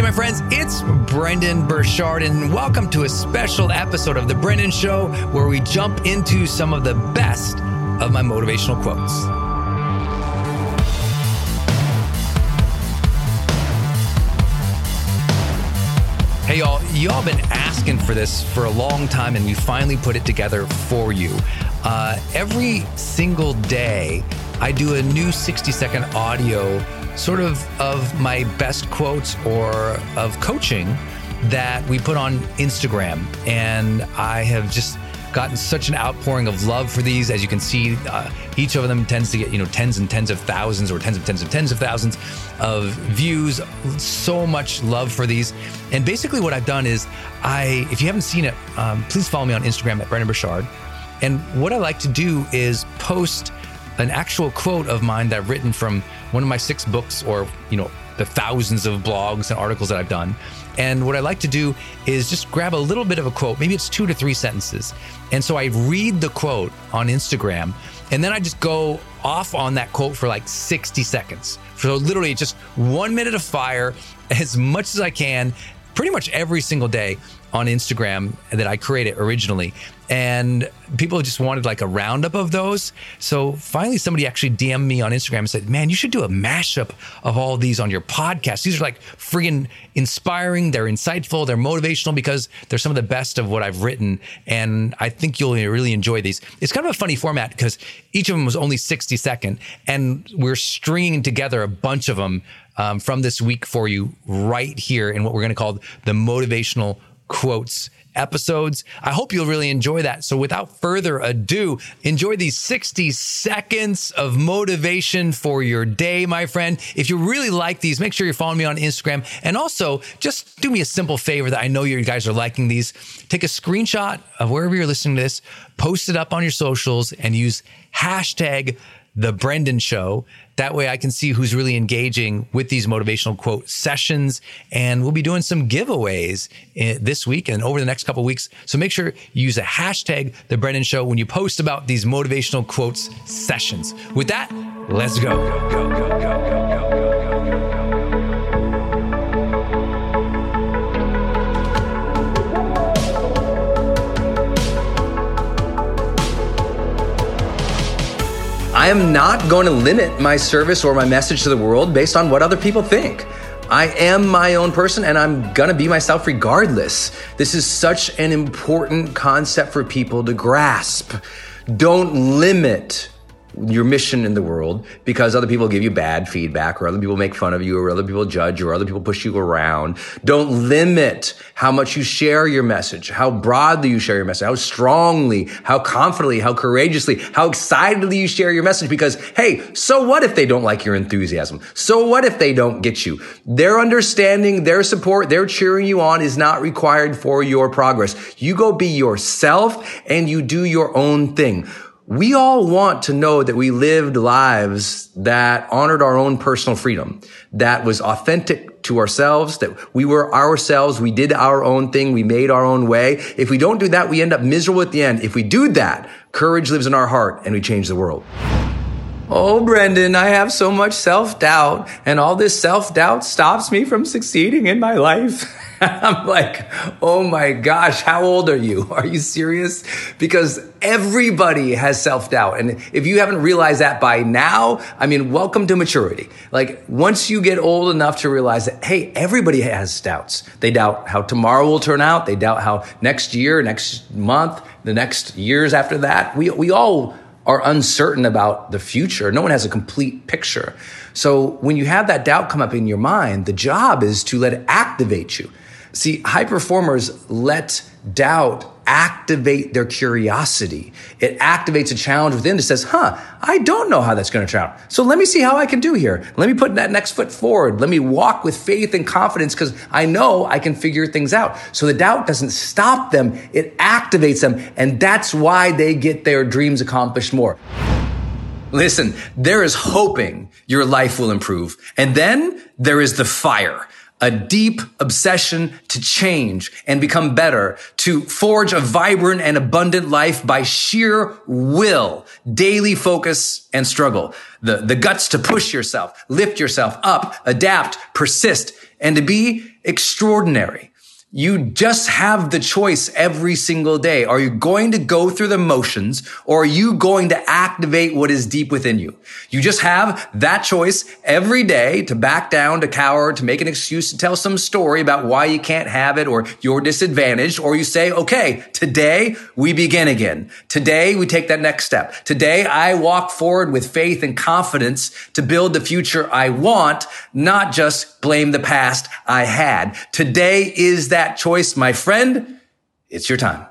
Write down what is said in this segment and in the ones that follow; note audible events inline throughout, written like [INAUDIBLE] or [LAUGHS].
Hey, my friends, it's Brendon Burchard, and welcome to a special episode of The Brendon Show where we jump into some of the best of my motivational quotes. Hey, y'all, y'all been asking for this for a long time, and we finally put it together for you. Uh, every single day, I do a new 60 second audio sort of of my best quotes or of coaching that we put on Instagram. And I have just gotten such an outpouring of love for these. As you can see, uh, each of them tends to get, you know, tens and tens of thousands or tens of tens of tens of thousands of views. So much love for these. And basically, what I've done is, I, if you haven't seen it, um, please follow me on Instagram at Brendon Burchard. And what I like to do is post an actual quote of mine that I've written from one of my six books or, you know, the thousands of blogs and articles that I've done. And what I like to do is just grab a little bit of a quote, maybe it's two to three sentences. And so I read the quote on Instagram and then I just go off on that quote for like 60 seconds. So literally just one minute of fire [LAUGHS] as much as I can, pretty much every single day. on Instagram that I created originally. And people just wanted like a roundup of those. So finally, somebody actually DM'd me on Instagram and said, Man, you should do a mashup of all these on your podcast. These are like friggin' inspiring. They're insightful. They're motivational because they're some of the best of what I've written. And I think you'll really enjoy these. It's kind of a funny format because each of them was only 60 second. And we're stringing together a bunch of them um, from this week for you right here in what we're going to call the motivational quotes episodes. I hope you'll really enjoy that. So without further ado, enjoy these 60 seconds of motivation for your day, my friend. If you really like these, make sure you're following me on Instagram. And also just do me a simple favor that I know you guys are liking these. Take a screenshot of wherever you're listening to this, post it up on your socials and use hashtag the Brendon Show. That way I can see who's really engaging with these motivational quote sessions. And we'll be doing some giveaways eh, this week and over the next couple weeks. So make sure you use a hashtag the Brendon Show when you post about these motivational quotes sessions. With that, let's go. go, go, go am not going to limit my service or my message to the world based on what other people think. I am my own person and I'm gonna be myself regardless. This is such an important concept for people to grasp. Don't limit your mission in the world because other people give you bad feedback or other people make fun of you or other people judge you or other people push you around. Don't limit how much you share your message, how broadly you share your message, how strongly, how confidently, how courageously, how excitedly you share your message because, hey, so what if they don't like your enthusiasm? So what if they don't get you? Their understanding, their support, their cheering you on is not required for your progress. You go be yourself and you do your own thing we all want to know that we lived lives that honored our own personal freedom, that was authentic to ourselves, that we were ourselves, we did our own thing, we made our own way. If we don't do that, we end up miserable at the end. If we do that, courage lives in our heart and we change the world. Oh, Brendon, I have so much self doubt, and all this self doubt stops me from succeeding in my life. [LAUGHS] I'm like, oh my gosh, how old are you? Are you serious? Because everybody has self doubt. And if you haven't realized that by now, I mean, welcome to maturity. Like once you get old enough to realize that, hey, everybody has doubts. They doubt how tomorrow will turn out. They doubt how next year, next month, the next years after that. We, we all are uncertain about the future. No one has a complete picture. So when you have that doubt come up in your mind, the job is to let it activate you. See, high performers let doubt activate their curiosity. It activates a challenge within that says, huh, I don't know how that's going to turn out. So let me see how I can do here. Let me put that next foot forward. Let me walk with faith and confidence because I know I can figure things out. So the doubt doesn't stop them. It activates them. And that's why they get their dreams accomplished more. Listen, there is hoping your life will improve. And then there is the fire a deep obsession to change and become better, to forge a vibrant and abundant life by sheer will, daily focus and struggle, the, the guts to push yourself, lift yourself up, adapt, persist, and to be extraordinary. You just have the choice every single day. Are you going to go through the motions or are you going to activate what is deep within you? You just have that choice every day to back down, to cower, to make an excuse, to tell some story about why you can't have it or you're disadvantaged. Or you say, okay, today we begin again. Today we take that next step. Today I walk forward with faith and confidence to build the future I want, not just blame the past I had. Today is that choice, my friend, it's your time.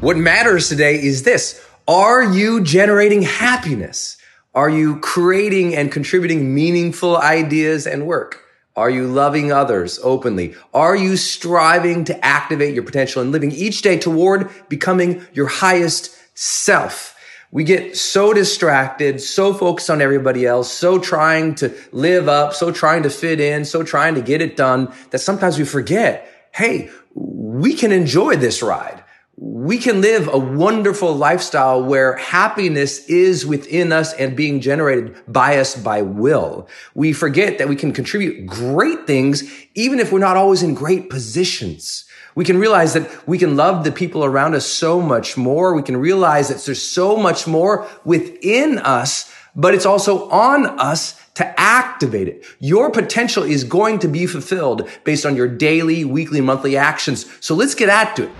What matters today is this. Are you generating happiness? Are you creating and contributing meaningful ideas and work? Are you loving others openly? Are you striving to activate your potential and living each day toward becoming your highest self? We get so distracted, so focused on everybody else, so trying to live up, so trying to fit in, so trying to get it done that sometimes we forget, hey, we can enjoy this ride. We can live a wonderful lifestyle where happiness is within us and being generated by us by will. We forget that we can contribute great things even if we're not always in great positions. We can realize that we can love the people around us so much more. We can realize that there's so much more within us, but it's also on us to activate it. Your potential is going to be fulfilled based on your daily, weekly, monthly actions. So let's get at it.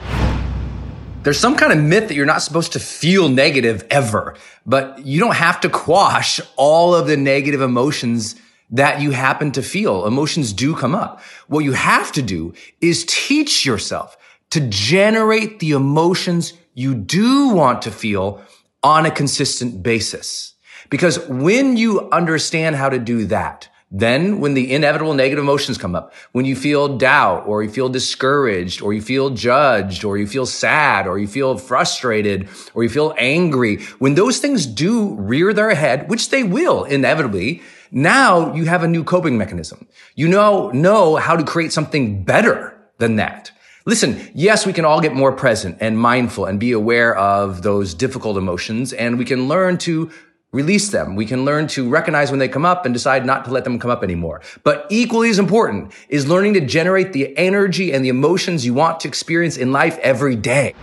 There's some kind of myth that you're not supposed to feel negative ever, but you don't have to quash all of the negative emotions that you happen to feel. Emotions do come up. What you have to do is teach yourself to generate the emotions you do want to feel on a consistent basis. Because when you understand how to do that, then when the inevitable negative emotions come up, when you feel doubt or you feel discouraged or you feel judged or you feel sad or you feel frustrated or you feel angry, when those things do rear their head, which they will inevitably, now you have a new coping mechanism. You know, know how to create something better than that. Listen, yes, we can all get more present and mindful and be aware of those difficult emotions and we can learn to release them. We can learn to recognize when they come up and decide not to let them come up anymore. But equally as important is learning to generate the energy and the emotions you want to experience in life every day.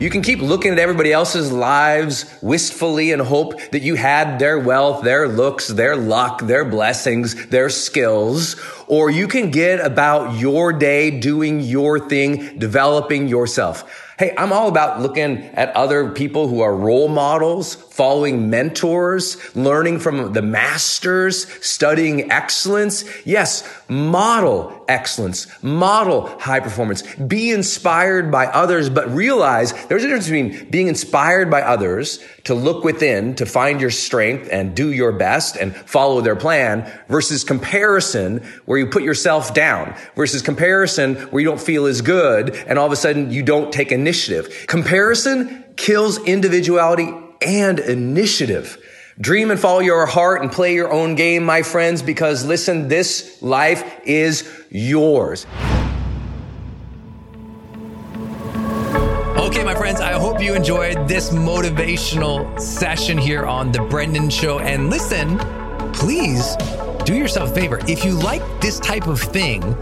You can keep looking at everybody else's lives wistfully and hope that you had their wealth, their looks, their luck, their blessings, their skills. Or you can get about your day doing your thing, developing yourself. Hey, I'm all about looking at other people who are role models, following mentors, learning from the masters, studying excellence. Yes, model excellence, model high performance, be inspired by others, but realize there's a difference between being inspired by others to look within, to find your strength and do your best and follow their plan versus comparison where you put yourself down versus comparison where you don't feel as good and all of a sudden you don't take initiative. Comparison kills individuality and initiative. Dream and follow your heart and play your own game, my friends, because listen, this life is yours. Okay, my friends, I hope you enjoyed this motivational session here on The Brendon Show. And listen, please do yourself a favor. If you like this type of thing,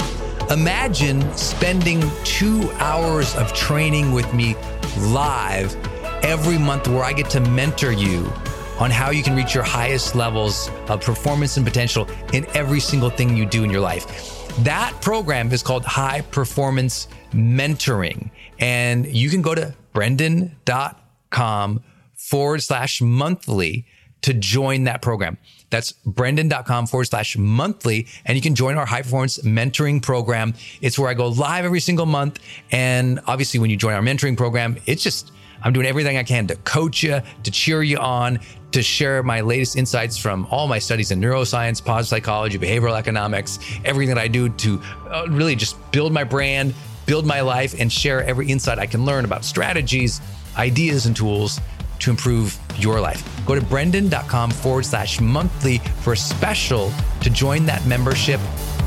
imagine spending two hours of training with me live every month where I get to mentor you on how you can reach your highest levels of performance and potential in every single thing you do in your life. That program is called High Performance Mentoring. And you can go to brendon.com forward slash monthly to join that program. That's brendon.com forward slash monthly. And you can join our high performance mentoring program. It's where I go live every single month. And obviously, when you join our mentoring program, it's just, I'm doing everything I can to coach you, to cheer you on, to share my latest insights from all my studies in neuroscience, positive psychology, behavioral economics, everything that I do to uh, really just build my brand, build my life, and share every insight I can learn about strategies, ideas, and tools to improve your life. Go to brendon.com forward slash monthly for a special to join that membership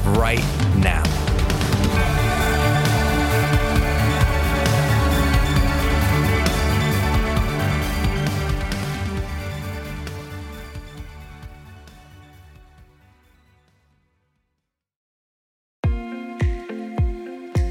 right now.